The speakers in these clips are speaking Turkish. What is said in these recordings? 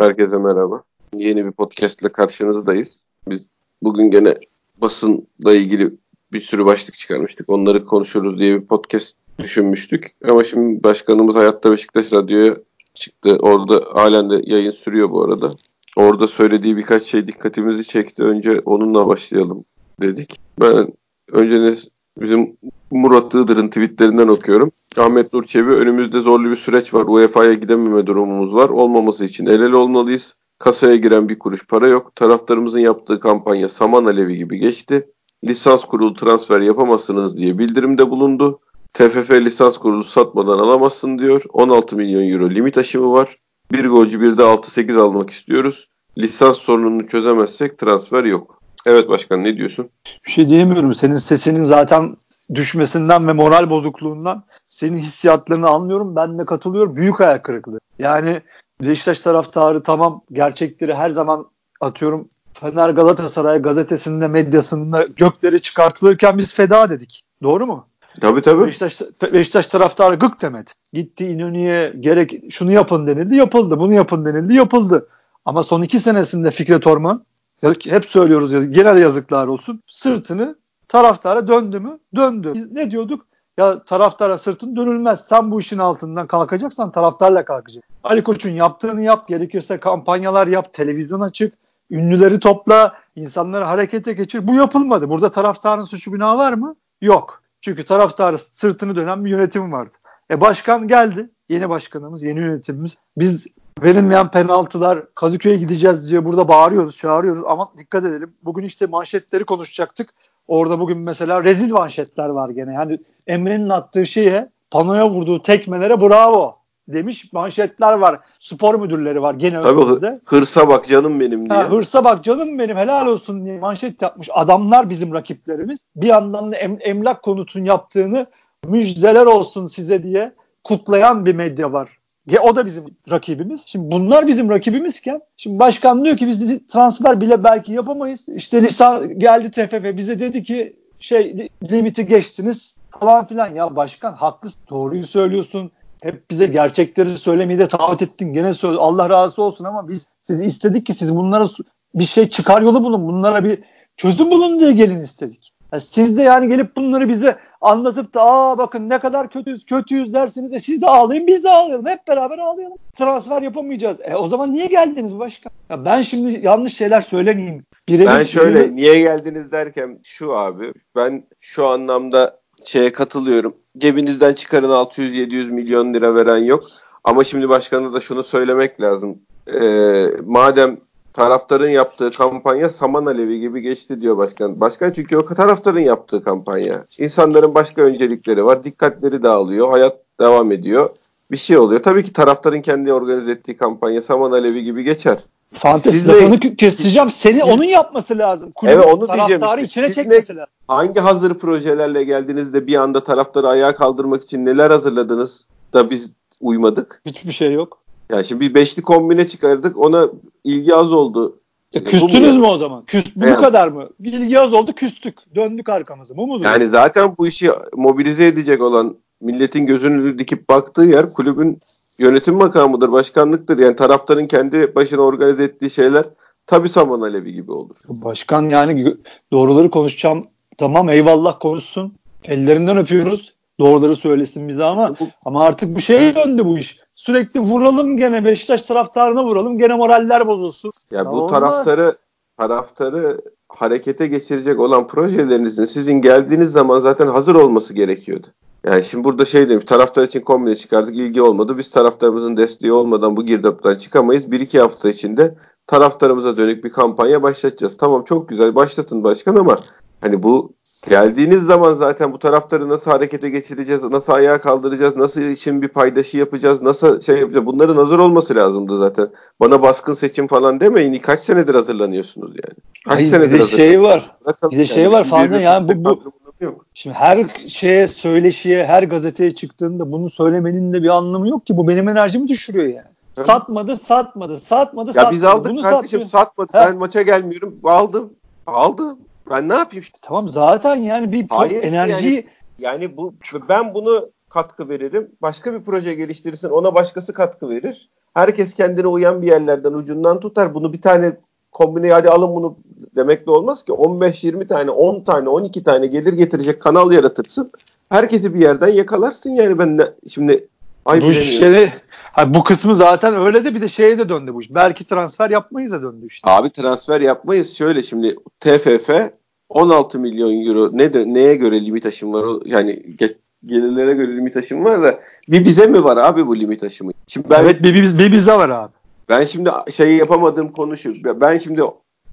Herkese merhaba. Yeni bir podcast ile karşınızdayız. Biz bugün gene basınla ilgili bir sürü başlık çıkarmıştık. Onları konuşuruz diye bir podcast düşünmüştük. Ama şimdi başkanımız Hayatta Beşiktaş Radyo'ya çıktı. Orada halen de yayın sürüyor bu arada. Orada söylediği birkaç şey dikkatimizi çekti. Önce onunla başlayalım dedik. Ben önce bizim Murat Iğdır'ın tweetlerinden okuyorum. Ahmet Nur Çebi önümüzde zorlu bir süreç var. UEFA'ya gidememe durumumuz var. Olmaması için el ele olmalıyız. Kasaya giren bir kuruş para yok. Taraftarımızın yaptığı kampanya saman alevi gibi geçti. Lisans kurulu transfer yapamazsınız diye bildirimde bulundu. TFF lisans kurulu satmadan alamazsın diyor. 16 milyon euro limit aşımı var. Bir golcü bir de 6-8 almak istiyoruz. Lisans sorununu çözemezsek transfer yok. Evet başkan ne diyorsun? Bir şey diyemiyorum. Senin sesinin zaten düşmesinden ve moral bozukluğundan senin hissiyatlarını anlıyorum. Ben de katılıyorum. Büyük ayak kırıklığı. Yani Beşiktaş taraftarı tamam gerçekleri her zaman atıyorum Fener Galatasaray gazetesinde medyasında gökleri çıkartılırken biz feda dedik. Doğru mu? Tabii tabii. Beşiktaş, Beşiktaş taraftarı gık demedi. Gitti İnönü'ye gerek şunu yapın denildi yapıldı. Bunu yapın denildi yapıldı. Ama son iki senesinde Fikret Orman hep söylüyoruz genel yazıklar olsun sırtını taraftara döndü mü? Döndü. Biz ne diyorduk? Ya taraftara sırtın dönülmez. Sen bu işin altından kalkacaksan taraftarla kalkacak. Ali Koç'un yaptığını yap. Gerekirse kampanyalar yap. Televizyon açık. Ünlüleri topla. insanları harekete geçir. Bu yapılmadı. Burada taraftarın suçu günahı var mı? Yok. Çünkü taraftarı sırtını dönen bir yönetim vardı. E başkan geldi. Yeni başkanımız, yeni yönetimimiz. Biz verilmeyen penaltılar Kadıköy'e gideceğiz diye burada bağırıyoruz, çağırıyoruz ama dikkat edelim. Bugün işte manşetleri konuşacaktık. Orada bugün mesela rezil manşetler var gene. Yani Emre'nin attığı şeye panoya vurduğu tekmelere bravo demiş manşetler var. Spor müdürleri var gene Tabii önümüzde. hırsa bak canım benim diye. Ha, hırsa bak canım benim helal olsun diye manşet yapmış. Adamlar bizim rakiplerimiz. Bir yandan da em, emlak konutun yaptığını müjdeler olsun size diye kutlayan bir medya var. Ya o da bizim rakibimiz. Şimdi bunlar bizim rakibimizken şimdi başkan diyor ki biz transfer bile belki yapamayız. İşte lisan geldi TFF bize dedi ki şey limiti geçtiniz falan filan. Ya başkan haklısın doğruyu söylüyorsun. Hep bize gerçekleri söylemeyi de taahhüt ettin. Gene söyle Allah razı olsun ama biz siz istedik ki siz bunlara bir şey çıkar yolu bulun. Bunlara bir çözüm bulun diye gelin istedik. Yani siz de yani gelip bunları bize anlatıp da aa bakın ne kadar kötüyüz kötüyüz dersiniz de siz de ağlayın biz de ağlayalım. Hep beraber ağlayalım. Transfer yapamayacağız. E o zaman niye geldiniz başkan? Ya ben şimdi yanlış şeyler söylemeyeyim. Birebir ben şöyle birebir... niye geldiniz derken şu abi ben şu anlamda şeye katılıyorum. Cebinizden çıkarın 600-700 milyon lira veren yok. Ama şimdi başkanı da şunu söylemek lazım. Ee, madem taraftarın yaptığı kampanya saman alevi gibi geçti diyor başkan. Başkan çünkü o taraftarın yaptığı kampanya. İnsanların başka öncelikleri var. Dikkatleri dağılıyor. Hayat devam ediyor. Bir şey oluyor. Tabii ki taraftarın kendi organize ettiği kampanya saman alevi gibi geçer. Fantezi lafını keseceğim. Seni siz, onun yapması lazım. Kulübün evet onu diyeceğim işte. içine çekmesi lazım. Hangi hazır projelerle geldiğinizde bir anda taraftarı ayağa kaldırmak için neler hazırladınız da biz uymadık? Hiçbir şey yok. Yani şimdi bir beşli kombine çıkardık. Ona ilgi az oldu. E, küstünüz mü o zaman? Küst, bu, bu kadar mı? İlgi az oldu küstük. Döndük arkamızı. Bu mudur? Yani zaten bu işi mobilize edecek olan milletin gözünü dikip baktığı yer kulübün yönetim makamıdır, başkanlıktır. Yani taraftarın kendi başına organize ettiği şeyler tabi Saman Alevi gibi olur. Başkan yani doğruları konuşacağım. Tamam eyvallah konuşsun. Ellerinden öpüyoruz. Doğruları söylesin bize ama ama artık bu şeye döndü bu iş sürekli vuralım gene Beşiktaş taraftarına vuralım gene moraller bozulsun. Ya, ya bu olmaz. taraftarı taraftarı harekete geçirecek olan projelerinizin sizin geldiğiniz zaman zaten hazır olması gerekiyordu. Yani şimdi burada şey demiş taraftar için kombine çıkardık ilgi olmadı. Biz taraftarımızın desteği olmadan bu girdaptan çıkamayız. Bir iki hafta içinde taraftarımıza dönük bir kampanya başlatacağız. Tamam çok güzel başlatın başkan ama hani bu Geldiğiniz zaman zaten bu taraftarı nasıl harekete geçireceğiz, nasıl ayağa kaldıracağız, nasıl için bir paydaşı yapacağız, nasıl şey yapacağız. Bunların hazır olması lazımdı zaten. Bana baskın seçim falan demeyin. Kaç senedir hazırlanıyorsunuz yani? Kaç Hayır, senedir bir de şey var. Bırakalım bir de şey yani. var falan yani bu, bu yok. Şimdi her şeye söyleşiye, her gazeteye çıktığında bunu söylemenin de bir anlamı yok ki. Bu benim enerjimi düşürüyor yani. Hı? Satmadı, satmadı, satmadı, ya satmadı. biz aldık bunu kardeşim satmıyor. satmadı. Ha? Ben maça gelmiyorum. Aldım. Aldım. Ben ne yapayım işte? Tamam zaten yani bir Hayır enerji yani, yani bu ben bunu katkı veririm. Başka bir proje geliştirirsin ona başkası katkı verir. Herkes kendine uyan bir yerlerden ucundan tutar. Bunu bir tane kombine hadi alın bunu demek de olmaz ki. 15-20 tane, 10 tane, 12 tane gelir getirecek kanal yaratırsın. Herkesi bir yerden yakalarsın yani ben de, şimdi ay bu işleri bu kısmı zaten öyle de bir de şeye de döndü bu iş. Belki transfer yapmayız da döndü işte. Abi transfer yapmayız. Şöyle şimdi TFF 16 milyon euro ne de, neye göre limit aşım var? O, yani gelirlere göre limit aşım var da bir bize mi var abi bu limit aşımı? Şimdi ben, evet bir, biz, bir bize var abi. Ben şimdi şeyi yapamadığım konu şu. Ben şimdi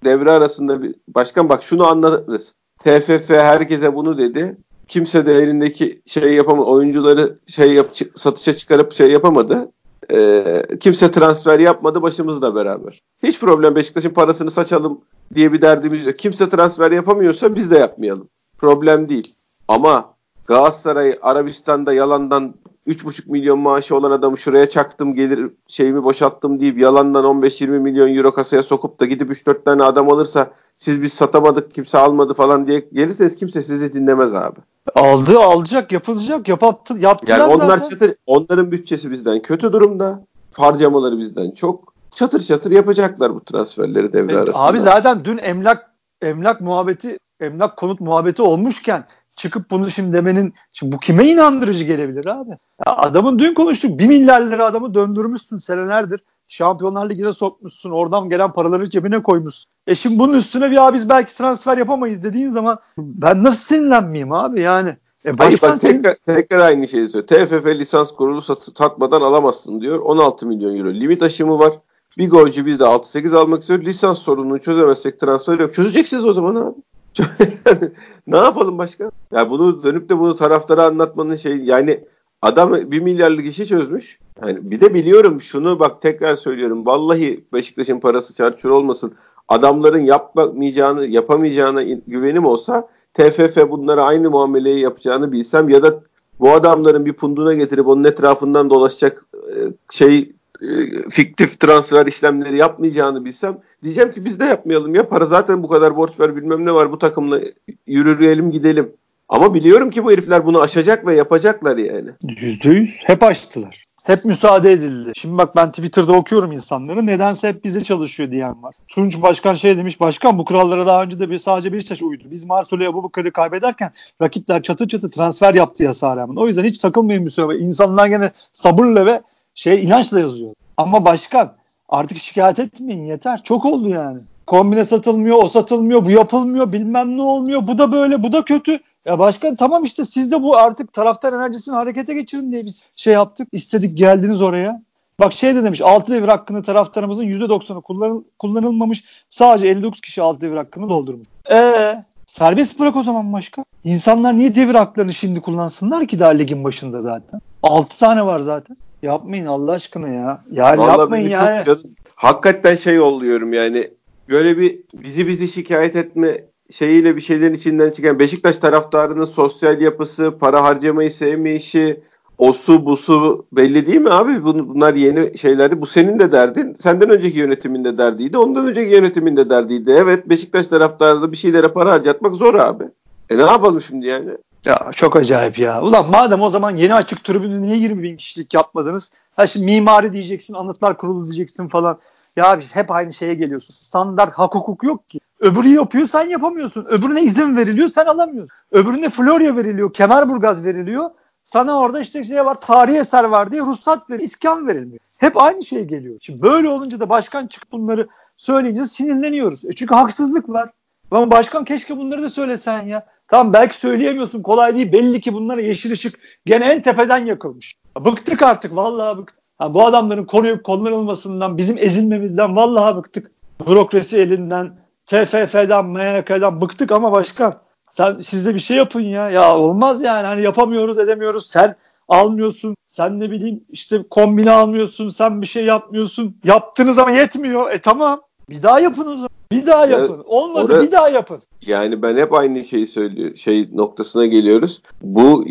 devre arasında bir başkan bak şunu anlarız. TFF herkese bunu dedi. Kimse de elindeki şey yapamadı. Oyuncuları şey yap, satışa çıkarıp şey yapamadı. Ee, kimse transfer yapmadı başımızla beraber. Hiç problem Beşiktaş'ın parasını saçalım diye bir derdimiz yok. Kimse transfer yapamıyorsa biz de yapmayalım. Problem değil. Ama Galatasaray Arabistan'da yalandan 3,5 milyon maaşı olan adamı şuraya çaktım gelir şeyimi boşalttım deyip yalandan 15-20 milyon euro kasaya sokup da gidip 3-4 tane adam alırsa siz biz satamadık kimse almadı falan diye gelirseniz kimse sizi dinlemez abi. Aldı alacak yapılacak yapattı yaptılar Yani onlar zaten. çatır onların bütçesi bizden kötü durumda. Harcamaları bizden çok. Çatır çatır yapacaklar bu transferleri devre evet, arasında. Abi zaten dün emlak emlak muhabbeti emlak konut muhabbeti olmuşken çıkıp bunu şimdi demenin şimdi bu kime inandırıcı gelebilir abi? Ya adamın dün konuştuk 1 milyar lira adamı döndürmüşsün senelerdir. Şampiyonlar Ligi'ne sokmuşsun. Oradan gelen paraları cebine koymuşsun. E şimdi bunun üstüne bir abi biz belki transfer yapamayız dediğin zaman ben nasıl sinirlenmeyeyim abi yani. E Hayır bak senin... tekrar, tekrar aynı şeyi söylüyor. TFF lisans kurulu sat, satmadan alamazsın diyor. 16 milyon euro. Limit aşımı var. Bir golcü biz de 6-8 almak istiyor. Lisans sorununu çözemezsek transfer yok. Çözeceksiniz o zaman abi. ne yapalım başka? Ya bunu dönüp de bunu taraftara anlatmanın şey yani adam bir milyarlık işi çözmüş. Yani bir de biliyorum şunu bak tekrar söylüyorum. Vallahi Beşiktaş'ın parası çarçur olmasın. Adamların yapmayacağını, yapamayacağına güvenim olsa TFF bunlara aynı muameleyi yapacağını bilsem ya da bu adamların bir punduna getirip onun etrafından dolaşacak e, şey e, fiktif transfer işlemleri yapmayacağını bilsem diyeceğim ki biz de yapmayalım ya para zaten bu kadar borç ver bilmem ne var bu takımla yürüyelim gidelim. Ama biliyorum ki bu herifler bunu aşacak ve yapacaklar yani. Yüzde yüz. Hep açtılar. Hep müsaade edildi. Şimdi bak ben Twitter'da okuyorum insanları. Nedense hep bize çalışıyor diyen var. Tunç Başkan şey demiş. Başkan bu kurallara daha önce de bir sadece bir Beşiktaş uydu. Biz Marcelo'ya bu karı kaybederken rakipler çatı çatı transfer yaptı yasağa rağmen. O yüzden hiç takılmayın müsaade. İnsanlar gene sabırla ve şey inançla yazıyor. Ama başkan artık şikayet etmeyin yeter. Çok oldu yani. Kombine satılmıyor, o satılmıyor, bu yapılmıyor, bilmem ne olmuyor. Bu da böyle, bu da kötü. Ya başkan tamam işte siz de bu artık taraftar enerjisini harekete geçirin diye biz şey yaptık. istedik geldiniz oraya. Bak şey de demiş 6 devir hakkını taraftarımızın %90'ı kullanıl, kullanılmamış. Sadece 59 kişi 6 devir hakkını doldurmuş. Eee serbest bırak o zaman başka. İnsanlar niye devir haklarını şimdi kullansınlar ki daha ligin başında zaten. 6 tane var zaten. Yapmayın Allah aşkına ya. Yani Vallahi yapmayın yani. Çok, hakikaten şey oluyorum yani. Böyle bir bizi bizi şikayet etme şeyiyle bir şeylerin içinden çıkan Beşiktaş taraftarının sosyal yapısı, para harcamayı sevmeyişi, o su bu su belli değil mi abi? Bunlar yeni şeylerdi. Bu senin de derdin. Senden önceki yönetimin de derdiydi. Ondan önceki yönetimin de derdiydi. Evet Beşiktaş taraftarı bir şeylere para harcatmak zor abi. E ne yapalım şimdi yani? Ya çok acayip ya. Ulan madem o zaman yeni açık tribünü niye 20 bin kişilik yapmadınız? Ha şimdi mimari diyeceksin, anıtlar kurulu diyeceksin falan. Ya biz hep aynı şeye geliyorsun. Standart hak hukuk yok ki. Öbürü yapıyor sen yapamıyorsun. Öbürüne izin veriliyor sen alamıyorsun. Öbürüne Florya veriliyor, Kemerburgaz veriliyor. Sana orada işte şey var, tarihi eser var diye ruhsat ver, iskan verilmiyor. Hep aynı şey geliyor. Şimdi böyle olunca da başkan çıkıp bunları söyleyince sinirleniyoruz. E çünkü haksızlık var. Ama başkan keşke bunları da söylesen ya. Tamam belki söyleyemiyorsun kolay değil. Belli ki bunlara yeşil ışık gene en tepeden yakılmış. Bıktık artık vallahi bıktık. Ha, bu adamların koruyup kullanılmasından, bizim ezilmemizden vallahi bıktık. Bürokrasi elinden, TFF'den, MHK'den bıktık ama başkan sen siz de bir şey yapın ya. Ya olmaz yani hani yapamıyoruz edemiyoruz. Sen almıyorsun. Sen ne bileyim işte kombine almıyorsun. Sen bir şey yapmıyorsun. Yaptığınız ama yetmiyor. E tamam. Bir daha yapın o zaman. Bir daha yapın. Ya, Olmadı orada, bir daha yapın. Yani ben hep aynı şeyi söylüyor şey noktasına geliyoruz. Bu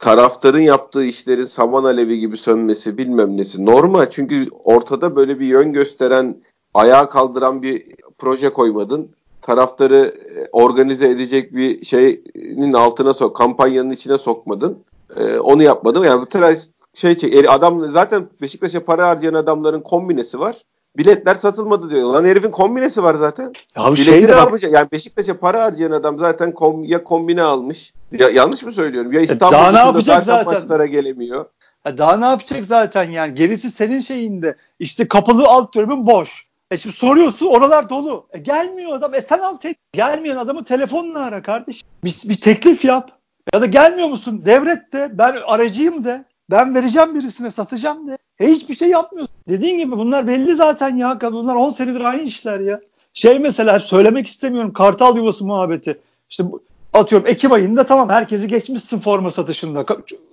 taraftarın yaptığı işlerin saman alevi gibi sönmesi bilmem nesi normal. Çünkü ortada böyle bir yön gösteren, ayağa kaldıran bir proje koymadın. Taraftarı e, organize edecek bir şeyin altına sok, kampanyanın içine sokmadın. Ee, onu yapmadın. Yani bu taraf şey çek. Adam zaten Beşiktaş'a para harcayan adamların kombinesi var. Biletler satılmadı diyor. Lan herifin kombinesi var zaten. Ya Bileti şey ne bak, yapacak? Yani Beşiktaş'a para harcayan adam zaten kom, ya kombine almış. Ya, yanlış mı söylüyorum? Ya İstanbul daha ne yapacak zaten? maçlara gelemiyor. Ya daha ne yapacak zaten yani? Gerisi senin şeyinde. İşte kapalı alt tribün boş. E şimdi soruyorsun oralar dolu. E gelmiyor adam. E sen al tek. Gelmeyen adamı telefonla ara kardeş. Bir, bir teklif yap. Ya da gelmiyor musun? Devret de. Ben aracıyım de. Ben vereceğim birisine satacağım de. E hiçbir şey yapmıyorsun. Dediğin gibi bunlar belli zaten ya. Bunlar 10 senedir aynı işler ya. Şey mesela söylemek istemiyorum. Kartal yuvası muhabbeti. İşte atıyorum Ekim ayında tamam herkesi geçmişsin forma satışında.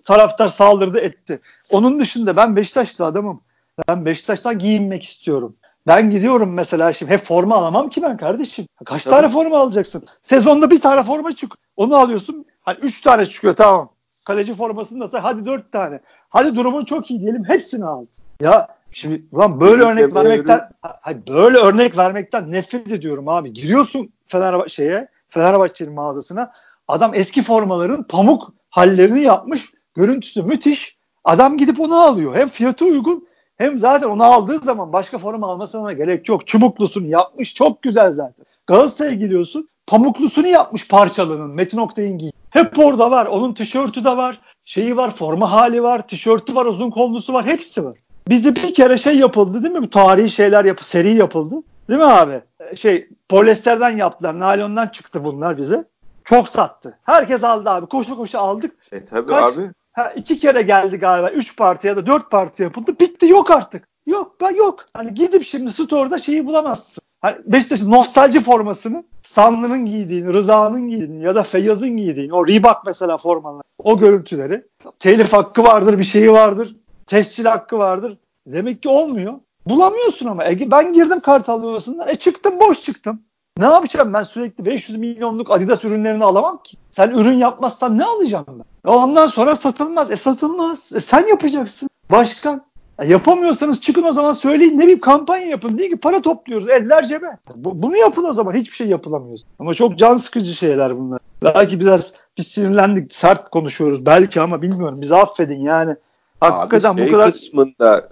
Taraftar saldırdı etti. Onun dışında ben Beşiktaşlı adamım. Ben Beşiktaş'tan giyinmek istiyorum. Ben gidiyorum mesela şimdi hep forma alamam ki ben kardeşim. Kaç Tabii. tane forma alacaksın? Sezonda bir tane forma çık. Onu alıyorsun. Hani üç tane çıkıyor tamam. Kaleci formasını da say. Hadi dört tane. Hadi durumun çok iyi diyelim. Hepsini al. Ya şimdi ulan böyle Ürün örnek vermekten hayır, böyle örnek vermekten nefret ediyorum abi. Giriyorsun Fenerbahçe şeye Fenerbahçe'nin mağazasına. Adam eski formaların pamuk hallerini yapmış. Görüntüsü müthiş. Adam gidip onu alıyor. Hem fiyatı uygun hem zaten onu aldığı zaman başka forma almasına gerek yok. Çubuklusunu yapmış. Çok güzel zaten. Galatasaray'a gidiyorsun. Pamuklusunu yapmış parçalının. Metin Oktay'ın giy. Hep orada var. Onun tişörtü de var. Şeyi var. Forma hali var. Tişörtü var. Uzun kollusu var. Hepsi var. Bizde bir kere şey yapıldı değil mi? Bu tarihi şeyler yapı seri yapıldı. Değil mi abi? Ee, Şey polyesterden yaptılar. Naylondan çıktı bunlar bize. Çok sattı. Herkes aldı abi. Koşu koşu aldık. E tabii Kaç- abi. Ha, iki kere geldi galiba. Üç parti ya da dört parti yapıldı. Bitti yok artık. Yok ben yok. Hani gidip şimdi store'da şeyi bulamazsın. Hani Beşiktaş'ın nostalji formasını Sanlı'nın giydiğini, Rıza'nın giydiğini ya da Feyyaz'ın giydiğini o Reebok mesela formalar. O görüntüleri. Telif hakkı vardır, bir şeyi vardır. Tescil hakkı vardır. Demek ki olmuyor. Bulamıyorsun ama. E, ben girdim Kartal Yuvası'ndan. E çıktım boş çıktım. Ne yapacağım ben sürekli 500 milyonluk Adidas ürünlerini alamam ki. Sen ürün yapmazsan ne alacağım ben? E ondan sonra satılmaz. E satılmaz. E sen yapacaksın. Başkan. E yapamıyorsanız çıkın o zaman söyleyin. Ne bileyim kampanya yapın. Diye ki para topluyoruz. Eller cebe. Bu- bunu yapın o zaman. Hiçbir şey yapılamıyor. Ama çok can sıkıcı şeyler bunlar. Belki biraz biz sinirlendik. Sert konuşuyoruz. Belki ama bilmiyorum. Bizi affedin yani. Hakikaten Abi şey bu kadar kısmında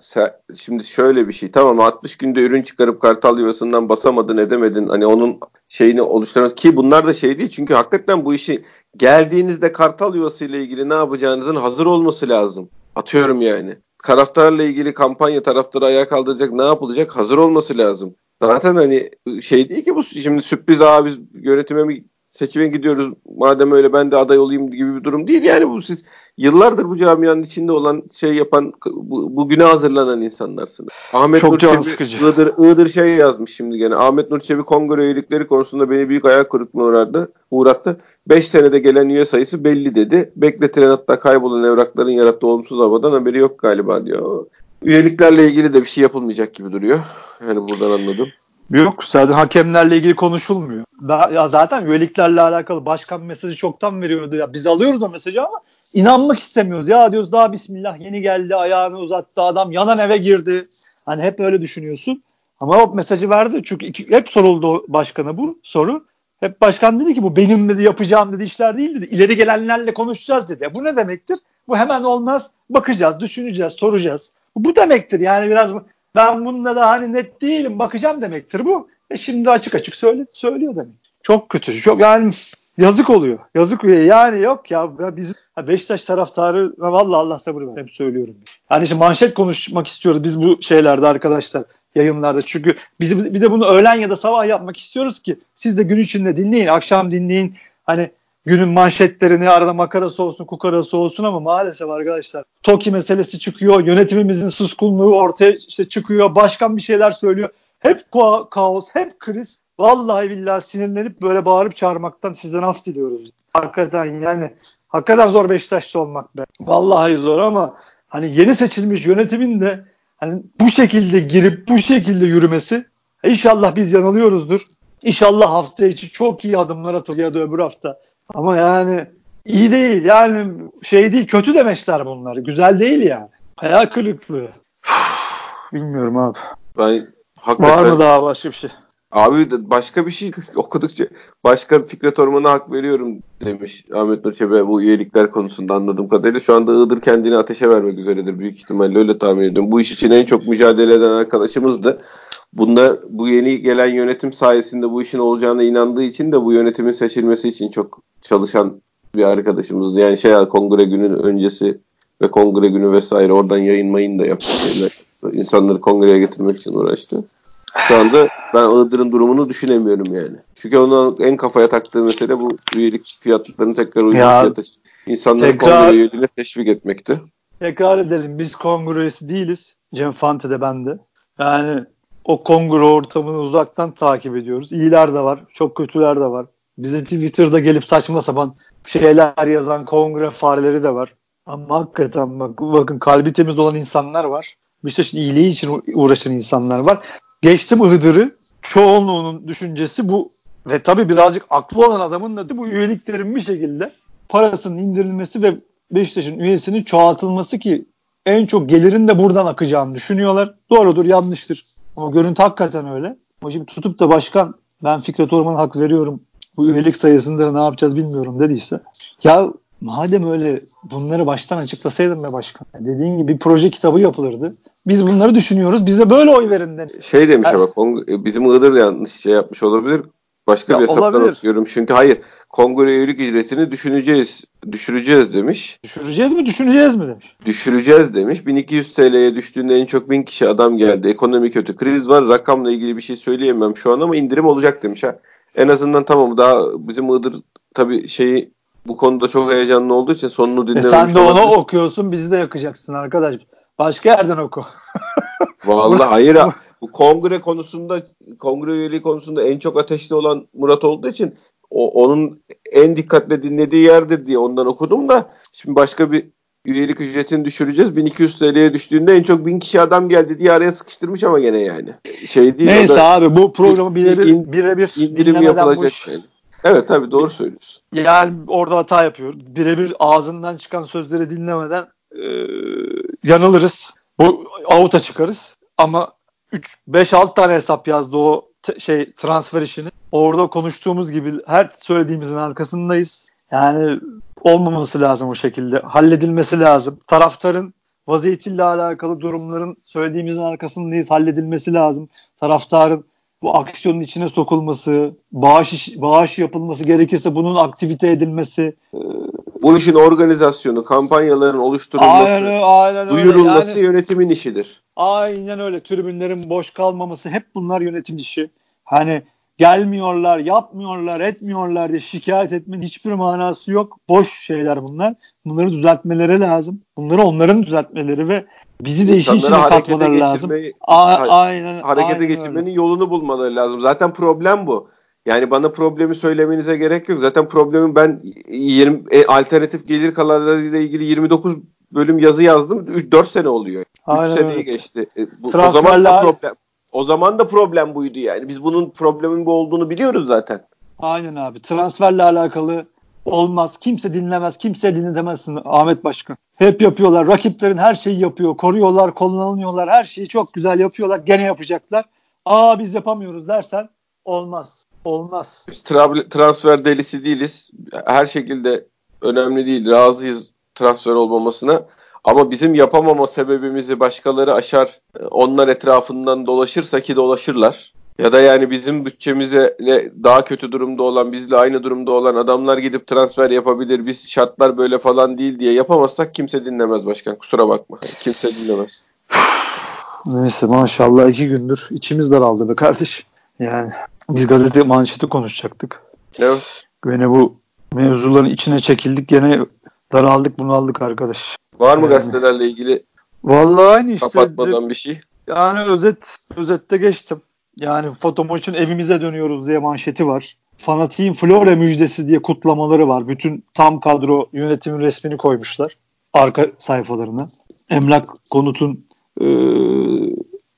şimdi şöyle bir şey tamam 60 günde ürün çıkarıp kartal yuvasından basamadın edemedin hani onun şeyini oluşturamaz ki bunlar da şey değil çünkü hakikaten bu işi geldiğinizde kartal yuvası ile ilgili ne yapacağınızın hazır olması lazım. Atıyorum yani. Taraftarla ilgili kampanya taraftarı ayağa kaldıracak ne yapılacak hazır olması lazım. Zaten hani şey değil ki bu şimdi sürpriz abi biz yönetime mi seçime gidiyoruz madem öyle ben de aday olayım gibi bir durum değil yani bu siz yıllardır bu camianın içinde olan şey yapan bu, bugüne hazırlanan insanlarsınız. Ahmet Çok Nur Çebi. Iğdır, Iğdır şey yazmış şimdi gene. Ahmet Nur Çebi kongre üyelikleri konusunda beni büyük ayak kırıklığına uğradı, uğrattı. 5 senede gelen üye sayısı belli dedi. Bekletilen hatta kaybolan evrakların yarattığı olumsuz havadan haberi yok galiba diyor. Üyeliklerle ilgili de bir şey yapılmayacak gibi duruyor. Yani buradan anladım. Yok zaten hakemlerle ilgili konuşulmuyor. Ya zaten üyeliklerle alakalı başkan mesajı çoktan veriyordu. Ya biz alıyoruz o mesajı ama inanmak istemiyoruz. Ya diyoruz daha bismillah yeni geldi ayağını uzattı adam yanan eve girdi. Hani hep öyle düşünüyorsun. Ama o mesajı verdi. Çünkü iki- hep soruldu başkana bu soru. Hep başkan dedi ki bu benim dedi yapacağım dedi işler değil dedi. İleri gelenlerle konuşacağız dedi. Bu ne demektir? Bu hemen olmaz. Bakacağız, düşüneceğiz, soracağız. Bu demektir yani biraz ben bununla da hani net değilim bakacağım demektir bu. E şimdi açık açık söyle, söylüyor demek. Çok kötü. Çok yani yazık oluyor. Yazık oluyor. Yani yok ya, ya bizim ha Beşiktaş taraftarı ha vallahi Allah sabır versin. Hep söylüyorum. Yani işte manşet konuşmak istiyoruz biz bu şeylerde arkadaşlar yayınlarda. Çünkü biz bir de bunu öğlen ya da sabah yapmak istiyoruz ki siz de gün içinde dinleyin, akşam dinleyin. Hani günün manşetlerini arada makarası olsun, kukarası olsun ama maalesef arkadaşlar TOKİ meselesi çıkıyor, yönetimimizin suskunluğu ortaya işte çıkıyor, başkan bir şeyler söylüyor. Hep ka- kaos, hep kriz. Vallahi billahi sinirlenip böyle bağırıp çağırmaktan sizden af diliyoruz. Hakikaten yani hakikaten zor Beşiktaşlı olmak be. Vallahi zor ama hani yeni seçilmiş yönetimin de hani bu şekilde girip bu şekilde yürümesi inşallah biz yanılıyoruzdur. İnşallah hafta içi çok iyi adımlar atılıyor ya da öbür hafta. Ama yani iyi değil yani şey değil kötü demeçler bunlar. Güzel değil yani. Hayal kırıklığı. Bilmiyorum abi. Ben Var hakikaten mı daha başka bir şey? Abi başka bir şey okudukça başka Fikret Orman'a hak veriyorum demiş Ahmet Nur bu üyelikler konusunda anladığım kadarıyla. Şu anda Iğdır kendini ateşe vermek üzeredir büyük ihtimalle öyle tahmin ediyorum. Bu iş için en çok mücadele eden arkadaşımızdı. Bunda bu yeni gelen yönetim sayesinde bu işin olacağına inandığı için de bu yönetimin seçilmesi için çok çalışan bir arkadaşımız. Yani şey kongre günün öncesi ve kongre günü vesaire oradan yayınmayın da yaptı. İnsanları kongreye getirmek için uğraştı. Şu anda ben Iğdır'ın durumunu düşünemiyorum yani. Çünkü onun en kafaya taktığı mesele bu üyelik fiyatlarını tekrar uygun fiyata insanları tekrar, kongre üyeliğine teşvik etmekti. Tekrar edelim biz kongre üyesi değiliz. Cem Fante de ben de. Yani o kongre ortamını uzaktan takip ediyoruz. İyiler de var, çok kötüler de var. Bize Twitter'da gelip saçma sapan şeyler yazan kongre fareleri de var. Ama hakikaten bak, bakın kalbi temiz olan insanlar var. Beşiktaş'ın iyiliği için uğraşan insanlar var. Geçtim Iğdır'ı. Çoğunluğunun düşüncesi bu. Ve tabii birazcık aklı olan adamın da bu üyeliklerin bir şekilde parasının indirilmesi ve Beşiktaş'ın üyesinin çoğaltılması ki en çok gelirin de buradan akacağını düşünüyorlar. Doğrudur, yanlıştır. Ama görüntü hakikaten öyle. Ama şimdi tutup da başkan ben Fikret Orman'a hak veriyorum. Bu üyelik sayısında ne yapacağız bilmiyorum dediyse. Ya madem öyle bunları baştan açıklasaydın be başkan. Dediğin gibi bir proje kitabı yapılırdı. Biz bunları düşünüyoruz. Bize böyle oy verin dedi. Şey demiş yani, ama bizim Iğdır yanlış şey yapmış olabilir. Başka ya bir hesaptan olabilir. Çünkü hayır kongre üyelik ücretini düşüneceğiz, düşüreceğiz demiş. Düşüreceğiz mi, düşüneceğiz mi demiş. Düşüreceğiz demiş. 1200 TL'ye düştüğünde en çok 1000 kişi adam geldi. Ekonomi kötü, kriz var. Rakamla ilgili bir şey söyleyemem şu an ama indirim olacak demiş. Ha. En azından tamam daha bizim Iğdır tabii şeyi bu konuda çok heyecanlı olduğu için sonunu dinlememiş. E sen de onu olabilir. okuyorsun, bizi de yakacaksın arkadaş. Başka yerden oku. Vallahi hayır. bu kongre konusunda, kongre üyeliği konusunda en çok ateşli olan Murat olduğu için o, onun en dikkatle dinlediği yerdir diye ondan okudum da şimdi başka bir üyelik ücretini düşüreceğiz. 1200 TL'ye düştüğünde en çok 1000 kişi adam geldi diye araya sıkıştırmış ama gene yani. Şey değil, Neyse abi bu programı birebir birebir indirim yapılacak. Yani. Evet tabii doğru söylüyorsun. Yani orada hata yapıyor. Birebir ağzından çıkan sözleri dinlemeden e, yanılırız. Bu avuta çıkarız. Ama 3 5 6 tane hesap yazdı o t- şey transfer işini. Orada konuştuğumuz gibi her söylediğimizin arkasındayız. Yani olmaması lazım o şekilde. Halledilmesi lazım. Taraftarın vaziyetiyle alakalı durumların söylediğimizin arkasındayız. Halledilmesi lazım. Taraftarın bu aksiyonun içine sokulması, bağış bağış yapılması gerekirse bunun aktivite edilmesi. Bu işin organizasyonu, kampanyaların oluşturulması, aynen, aynen duyurulması yani, yönetimin işidir. Aynen öyle. Tribünlerin boş kalmaması hep bunlar yönetim işi. Hani gelmiyorlar, yapmıyorlar, etmiyorlar diye şikayet etmenin hiçbir manası yok. Boş şeyler bunlar. Bunları düzeltmeleri lazım. Bunları onların düzeltmeleri ve bizi de işin içine katmaları lazım. A- aynen. Harekete aynen geçirmenin öyle. yolunu bulmaları lazım. Zaten problem bu. Yani bana problemi söylemenize gerek yok. Zaten problemin ben 20 e, alternatif gelir kanallarıyla ilgili 29 bölüm yazı yazdım. 3 4 sene oluyor. 3 seneyi geçti. E, bu, o zaman da problem o zaman da problem buydu yani. Biz bunun problemin bu olduğunu biliyoruz zaten. Aynen abi. Transferle alakalı olmaz. Kimse dinlemez. Kimse dinlemezsin Ahmet Başkan. Hep yapıyorlar. Rakiplerin her şeyi yapıyor. Koruyorlar, kullanıyorlar. Her şeyi çok güzel yapıyorlar. Gene yapacaklar. Aa biz yapamıyoruz dersen olmaz. Olmaz. Biz tra- transfer delisi değiliz. Her şekilde önemli değil. Razıyız transfer olmamasına. Ama bizim yapamama sebebimizi başkaları aşar, onlar etrafından dolaşırsa ki dolaşırlar. Ya da yani bizim bütçemize daha kötü durumda olan, bizle aynı durumda olan adamlar gidip transfer yapabilir. Biz şartlar böyle falan değil diye yapamazsak kimse dinlemez başkan. Kusura bakma. Kimse dinlemez. Neyse maşallah iki gündür içimiz daraldı be kardeş. Yani biz gazete manşeti konuşacaktık. Evet. Gene bu mevzuların içine çekildik gene daraldık bunaldık arkadaş. Var mı yani. gazetelerle ilgili Vallahi aynı işte. Kapatmadan bir şey. Yani özet özette geçtim. Yani fotomaçın evimize dönüyoruz diye manşeti var. Fanatiğin Flore müjdesi diye kutlamaları var. Bütün tam kadro yönetimin resmini koymuşlar arka sayfalarına. Emlak konutun e,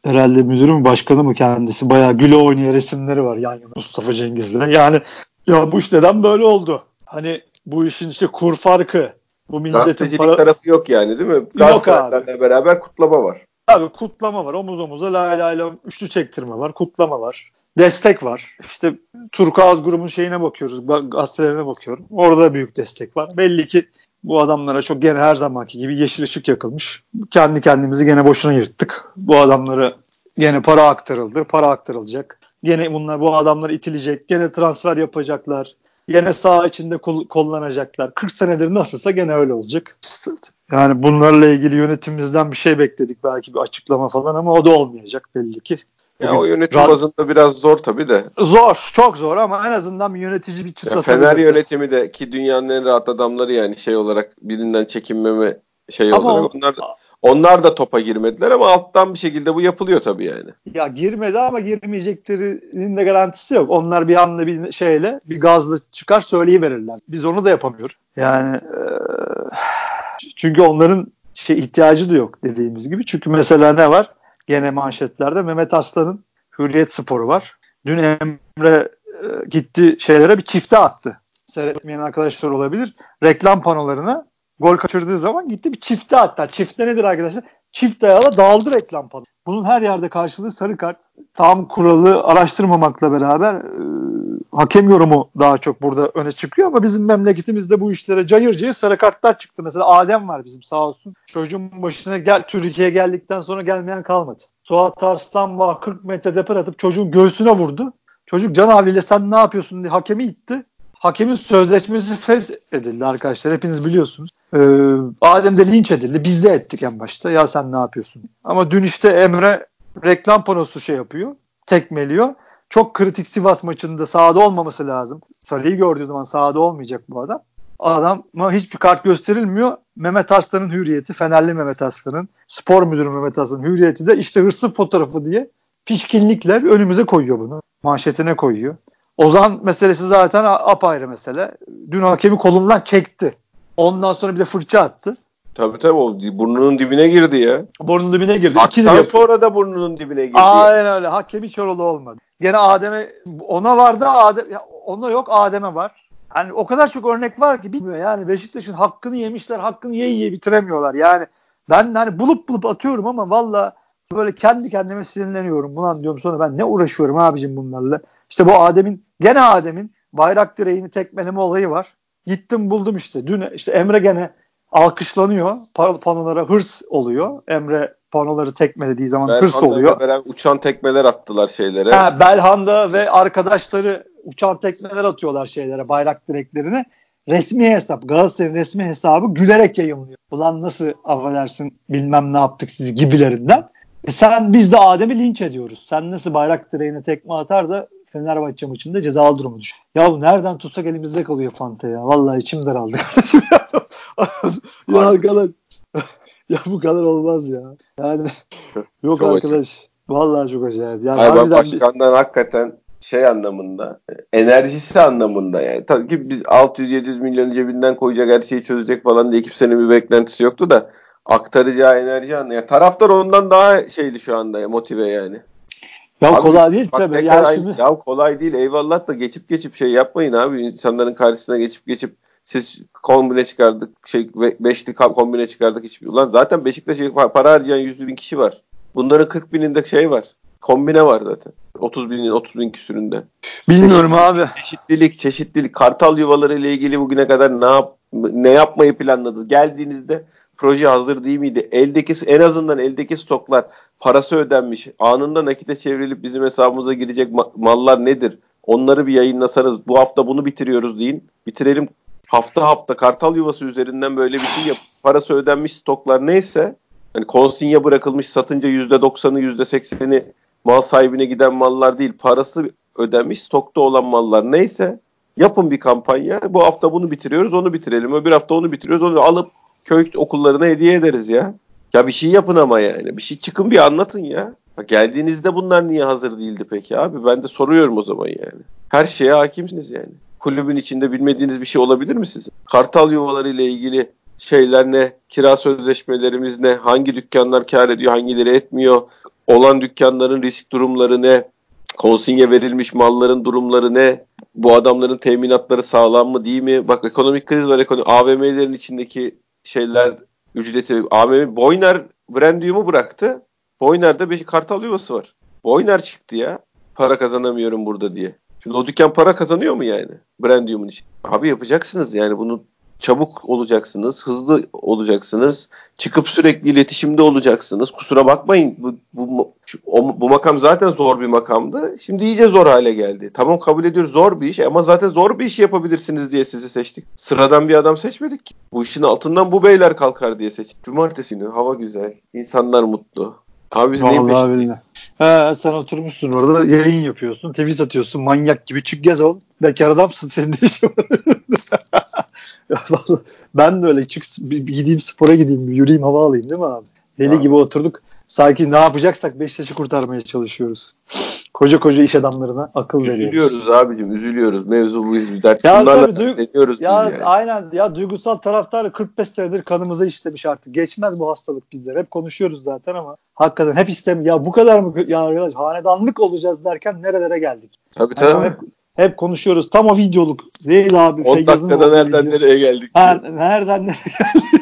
herhalde müdürü mü başkanı mı kendisi bayağı güle oynaya resimleri var yan yana Mustafa Cengiz'le. Yani ya bu iş neden böyle oldu? Hani bu işin işte kur farkı, bu milletin para... tarafı yok yani değil mi? Yok abi. beraber kutlama var. Abi kutlama var. Omuz omuza la la la üçlü çektirme var. Kutlama var. destek var. İşte Turkuaz grubun şeyine bakıyoruz, gazetelerine bakıyorum. Orada büyük destek var. Belli ki bu adamlara çok gene her zamanki gibi yeşil ışık yakılmış. Kendi kendimizi gene boşuna yırttık. Bu adamlara gene para aktarıldı, para aktarılacak. Gene bunlar bu adamlar itilecek, gene transfer yapacaklar. Gene sağ içinde kullanacaklar. 40 senedir nasılsa gene öyle olacak. Yani bunlarla ilgili yönetimimizden bir şey bekledik belki bir açıklama falan ama o da olmayacak belli ki. Ya o yönetim Rad- bazında biraz zor tabii de. Zor, çok zor ama en azından bir yönetici bir çıtlatabilir. Fener yönetimi de ki dünyanın en rahat adamları yani şey olarak birinden çekinmeme şey ama olarak. onlar da, onlar da topa girmediler ama alttan bir şekilde bu yapılıyor tabii yani. Ya girmedi ama girmeyeceklerinin de garantisi yok. Onlar bir anda bir şeyle bir gazla çıkar söyleyiverirler. Biz onu da yapamıyoruz. Yani e, çünkü onların şey ihtiyacı da yok dediğimiz gibi. Çünkü mesela ne var? Gene manşetlerde Mehmet Aslan'ın Hürriyet Sporu var. Dün Emre e, gitti şeylere bir çifte attı. Seyretmeyen arkadaşlar olabilir. Reklam panolarına gol kaçırdığı zaman gitti bir çifte attı. Çifte nedir arkadaşlar? Çift ayağla dağıldı reklam panosu. Bunun her yerde karşılığı sarı kart. Tam kuralı araştırmamakla beraber e, hakem yorumu daha çok burada öne çıkıyor ama bizim memleketimizde bu işlere cayır cayır sarı kartlar çıktı. Mesela Adem var bizim sağ olsun. Çocuğun başına gel Türkiye'ye geldikten sonra gelmeyen kalmadı. Suat Arslan var 40 metre deper atıp çocuğun göğsüne vurdu. Çocuk can havliyle sen ne yapıyorsun diye hakemi itti. Hakemin sözleşmesi fez edildi arkadaşlar. Hepiniz biliyorsunuz. Ee, Adem de linç edildi. Biz de ettik en başta. Ya sen ne yapıyorsun? Ama dün işte Emre reklam panosu şey yapıyor. Tekmeliyor. Çok kritik Sivas maçında sahada olmaması lazım. Sarı'yı gördüğü zaman sahada olmayacak bu adam. Adama hiçbir kart gösterilmiyor. Mehmet Arslan'ın hürriyeti, Fenerli Mehmet Arslan'ın, spor müdürü Mehmet Arslan'ın hürriyeti de işte hırsız fotoğrafı diye pişkinlikle önümüze koyuyor bunu. Manşetine koyuyor. Ozan meselesi zaten apayrı mesele. Dün hakemi kolundan çekti. Ondan sonra bir de fırça attı. Tabii tabii o burnunun dibine girdi ya. Burnunun dibine girdi. Haktan sonra da burnunun dibine girdi. Aynen öyle. Hakem hiç oralı olmadı. Gene Adem'e ona vardı Adem ona yok Adem'e var. Yani o kadar çok örnek var ki bilmiyor yani Beşiktaş'ın hakkını yemişler hakkını ye ye bitiremiyorlar. Yani ben hani bulup bulup atıyorum ama valla böyle kendi kendime sinirleniyorum. Ulan diyorum sonra ben ne uğraşıyorum abicim bunlarla. İşte bu Adem'in gene Adem'in bayrak direğini tekmeleme olayı var. Gittim buldum işte. Dün işte Emre gene alkışlanıyor. Panolara hırs oluyor. Emre panoları tekmelediği zaman Belhanda hırs oluyor. Beren uçan tekmeler attılar şeylere. Ha, Belhanda ve arkadaşları uçan tekmeler atıyorlar şeylere, bayrak direklerine. Resmi hesap, Galatasaray'ın resmi hesabı gülerek yayınlıyor. Ulan nasıl affedersin bilmem ne yaptık sizi gibilerinden. E sen biz de Adem'i linç ediyoruz. Sen nasıl bayrak direğine tekme atar da Fenerbahçe maçında cezalı durumu düşün. Ya nereden tutsak elimizde kalıyor Fante ya. Vallahi içim daraldı kardeşim. ya arkadaş. ya bu kadar olmaz ya. Yani yok çok arkadaş. Acayip. Vallahi çok acayip. Yani Hayır, başkandan bir... hakikaten şey anlamında, enerjisi anlamında yani. Tabii ki biz 600-700 milyon cebinden koyacak her şeyi çözecek falan diye kimsenin bir beklentisi yoktu da aktaracağı enerji anlamında. Yani taraftar ondan daha şeydi şu anda ya, motive yani. Ya abi, kolay değil tabii. Yani şimdi... Ya kolay değil eyvallah da geçip geçip şey yapmayın abi. insanların karşısına geçip geçip siz kombine çıkardık şey beşli kombine çıkardık hiçbir. Ulan zaten Beşiktaş'a para harcayan 100 bin kişi var. Bunların 40 bininde şey var. Kombine var zaten. 30 binin 30 bin küsüründe. Bilmiyorum Çeşit, abi. Çeşitlilik, çeşitlilik. Kartal yuvaları ile ilgili bugüne kadar ne yap ne yapmayı planladı? Geldiğinizde proje hazır değil miydi? Eldeki en azından eldeki stoklar parası ödenmiş. Anında nakite çevrilip bizim hesabımıza girecek mallar nedir? Onları bir yayınlasanız bu hafta bunu bitiriyoruz deyin. Bitirelim hafta hafta kartal yuvası üzerinden böyle bir şey yap. Parası ödenmiş stoklar neyse hani konsinye bırakılmış satınca %90'ı %80'i mal sahibine giden mallar değil. Parası ödenmiş stokta olan mallar neyse yapın bir kampanya. Bu hafta bunu bitiriyoruz onu bitirelim. Öbür hafta onu bitiriyoruz onu alıp köy okullarına hediye ederiz ya. Ya bir şey yapın ama yani. Bir şey çıkın bir anlatın ya. Geldiğinizde bunlar niye hazır değildi peki abi? Ben de soruyorum o zaman yani. Her şeye hakimsiniz yani. Kulübün içinde bilmediğiniz bir şey olabilir mi sizin? Kartal yuvaları ile ilgili şeyler ne? Kira sözleşmelerimiz ne? Hangi dükkanlar kar ediyor, hangileri etmiyor? Olan dükkanların risk durumları ne? Konsinye verilmiş malların durumları ne? Bu adamların teminatları sağlam mı değil mi? Bak ekonomik kriz var. Ekonomik, AVM'lerin içindeki şeyler ücreti AVM Boyner Brandium'u bıraktı. Boyner'de bir kartal yuvası var. Boyner çıktı ya. para kazanamıyorum burada diye. Şimdi o dükkan para kazanıyor mu yani? Brandium'un için. Abi yapacaksınız yani bunu çabuk olacaksınız, hızlı olacaksınız, çıkıp sürekli iletişimde olacaksınız. Kusura bakmayın bu, bu, o, bu makam zaten zor bir makamdı. Şimdi iyice zor hale geldi. Tamam kabul ediyoruz zor bir iş ama zaten zor bir iş yapabilirsiniz diye sizi seçtik. Sıradan bir adam seçmedik. Bu işin altından bu beyler kalkar diye seçtik. Cumartesi günü hava güzel, insanlar mutlu. Abi biz neyin Vallahi peşindeyiz? He, sen oturmuşsun orada yayın yapıyorsun. Tweet atıyorsun. Manyak gibi çık gez ol. Bekar adamsın senin de işin var. Ben de öyle çık gideyim spora gideyim yürüyeyim hava alayım değil mi abi? Deli Abi. gibi oturduk. Sanki ne yapacaksak Beşiktaş'ı kurtarmaya çalışıyoruz. Koca koca iş adamlarına akıl veriyoruz. Üzülüyoruz abicim üzülüyoruz. Mevzu bu yüzden. Ya bunlarla tabii, duy- deniyoruz Ya yani. aynen ya duygusal taraftarı 45 senedir kanımıza işlemiş artık. Geçmez bu hastalık bizler. Hep konuşuyoruz zaten ama hakikaten hep istem ya bu kadar mı ya arkadaş hanedanlık olacağız derken nerelere geldik? Tabii Yani tabii. hep, hep konuşuyoruz. Tam o videoluk değil abi. 10 Feyyaz'ın dakikada nereden video. nereye geldik? Ha, nereden nereye geldik?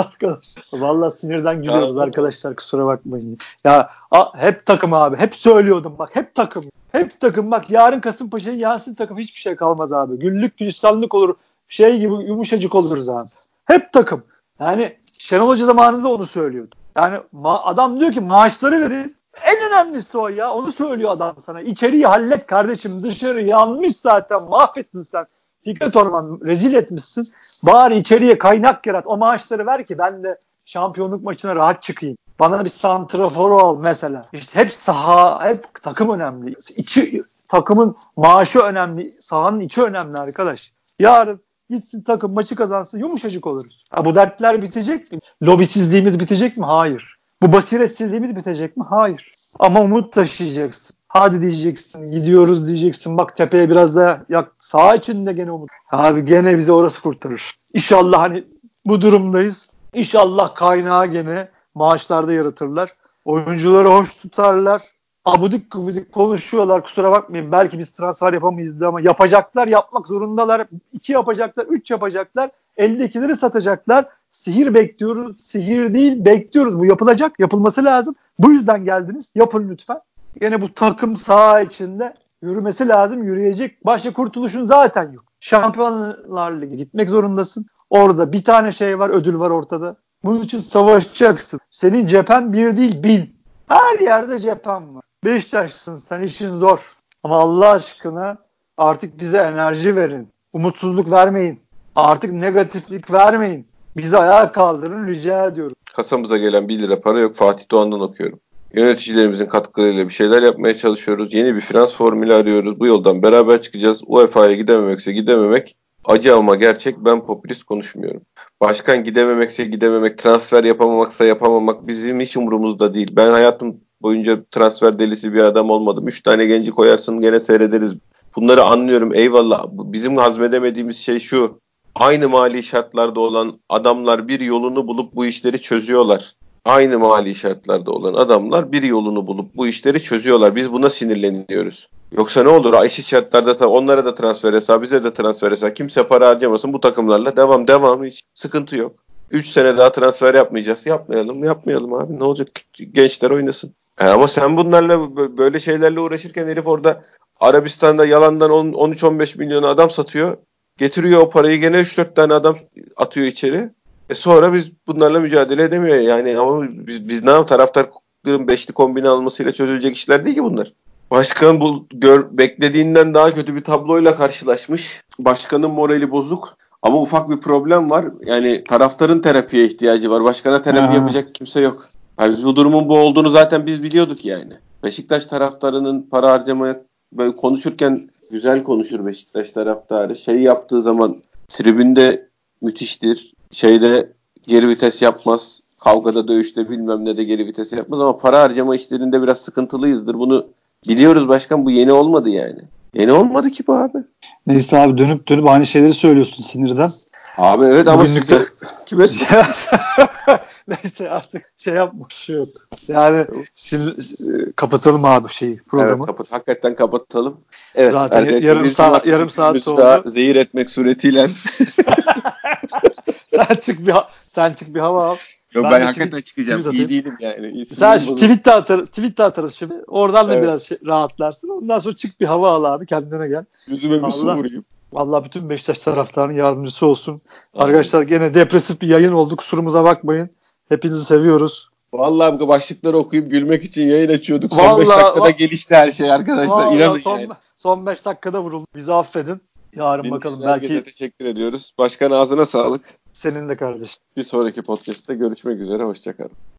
Ya arkadaş. Vallahi sinirden gülüyoruz Ya. arkadaşlar kusura bakmayın. Ya a- hep takım abi. Hep söylüyordum bak hep takım. Hep takım bak yarın Kasımpaşa'yı yansın takım hiçbir şey kalmaz abi. Güllük gülistanlık olur. Şey gibi yumuşacık oluruz abi. Hep takım. Yani Şenol Hoca zamanında onu söylüyordu. Yani ma- adam diyor ki maaşları verin. En önemlisi o ya. Onu söylüyor adam sana. İçeriği hallet kardeşim. Dışarı yanmış zaten. Mahvettin sen. Fikret Orman rezil etmişsin. Bari içeriye kaynak yarat. O maaşları ver ki ben de şampiyonluk maçına rahat çıkayım. Bana bir santrafor ol mesela. İşte hep saha, hep takım önemli. İçi, takımın maaşı önemli. Sahanın içi önemli arkadaş. Yarın gitsin takım maçı kazansın yumuşacık oluruz. Ha, bu dertler bitecek mi? Lobisizliğimiz bitecek mi? Hayır. Bu basiretsizliğimiz bitecek mi? Hayır. Ama umut taşıyacaksın. Hadi diyeceksin, gidiyoruz diyeceksin. Bak tepeye biraz daha yak. Sağ içinde gene umut. Abi gene bizi orası kurtarır. İnşallah hani bu durumdayız. İnşallah kaynağı gene maaşlarda yaratırlar. Oyuncuları hoş tutarlar. Abudik gubidik konuşuyorlar kusura bakmayın. Belki biz transfer yapamayız ama yapacaklar yapmak zorundalar. İki yapacaklar, üç yapacaklar. Eldekileri satacaklar. Sihir bekliyoruz. Sihir değil bekliyoruz. Bu yapılacak. Yapılması lazım. Bu yüzden geldiniz. Yapın lütfen. Yine bu takım saha içinde yürümesi lazım. Yürüyecek. Başka kurtuluşun zaten yok. Şampiyonlar Ligi gitmek zorundasın. Orada bir tane şey var, ödül var ortada. Bunun için savaşacaksın. Senin cephen bir değil bin. Her yerde cephen var. Beşiktaşlısın sen işin zor. Ama Allah aşkına artık bize enerji verin. Umutsuzluk vermeyin. Artık negatiflik vermeyin. Bizi ayağa kaldırın rica ediyorum. Kasamıza gelen 1 lira para yok. Fatih Doğan'dan okuyorum. Yöneticilerimizin katkılarıyla bir şeyler yapmaya çalışıyoruz. Yeni bir finans formülü arıyoruz. Bu yoldan beraber çıkacağız. UEFA'ya gidememekse gidememek. Acı ama gerçek. Ben popülist konuşmuyorum. Başkan gidememekse gidememek, transfer yapamamaksa yapamamak bizim hiç umurumuzda değil. Ben hayatım boyunca transfer delisi bir adam olmadım. 3 tane genci koyarsın gene seyrederiz. Bunları anlıyorum eyvallah. Bizim hazmedemediğimiz şey şu. Aynı mali şartlarda olan adamlar bir yolunu bulup bu işleri çözüyorlar. Aynı mali şartlarda olan adamlar bir yolunu bulup bu işleri çözüyorlar. Biz buna sinirleniyoruz. Yoksa ne olur? Eşit şartlarda onlara da transfer hesabı, bize de transfer hesabı. Kimse para harcamasın bu takımlarla. Devam devam hiç sıkıntı yok. 3 sene daha transfer yapmayacağız. Yapmayalım yapmayalım abi. Ne olacak? Gençler oynasın. E ama sen bunlarla bö- böyle şeylerle uğraşırken herif orada Arabistan'da yalandan 10 13-15 milyon adam satıyor. Getiriyor o parayı gene 3-4 tane adam atıyor içeri. E sonra biz bunlarla mücadele edemiyor yani ama biz, biz ne yapalım taraftarlığın beşli kombine almasıyla çözülecek işler değil ki bunlar. Başkan bu gör, beklediğinden daha kötü bir tabloyla karşılaşmış. Başkanın morali bozuk ama ufak bir problem var. Yani taraftarın terapiye ihtiyacı var. Başkana terapi Ha. yapacak kimse yok. Yani biz bu durumun bu olduğunu zaten biz biliyorduk yani. Beşiktaş taraftarının para harcamaya böyle konuşurken güzel konuşur Beşiktaş taraftarı. Şey yaptığı zaman tribünde müthiştir. Şeyde geri vites yapmaz. Kavgada dövüşte bilmem ne de geri vites yapmaz ama para harcama işlerinde biraz sıkıntılıyızdır. Bunu biliyoruz başkan bu yeni olmadı yani. Yeni olmadı ki bu abi. Neyse abi dönüp dönüp aynı şeyleri söylüyorsun sinirden. Abi evet ama Bugünlük size kime Neyse artık şey yapmış şey yok. Yani e, kapatalım abi şeyi programı. Evet, kapat, hakikaten kapatalım. Evet, Zaten yarım saat- yarım saat oldu. zehir etmek suretiyle sen çık bir sen çık bir hava al. Yok ben, Ben hakikaten tweet- çıkacağım. tweet İyi değilim yani. Sen bozuldu. tweet de atarız, tweet de atarız şimdi. Oradan da Evet. biraz şey- rahatlarsın. Ondan sonra çık bir hava al abi kendine gel. Yüzüme bir su vurayım. Allah bütün Beşiktaş taraftarının yardımcısı olsun. Arkadaşlar gene depresif bir yayın oldu. Kusurumuza bakmayın. Hepinizi seviyoruz. Vallahi bu başlıkları okuyup gülmek için yayın açıyorduk. Son Vallahi- 5 dakikada va- gelişti her şey arkadaşlar. Vallahi İnanın son, yani. son 5 dakikada vuruldu. Bizi affedin. Yarın bakalım. Herkese Belki teşekkür ediyoruz. Başkan ağzına sağlık. Senin de kardeşim. Bir sonraki podcast'te görüşmek üzere. Hoşçakalın.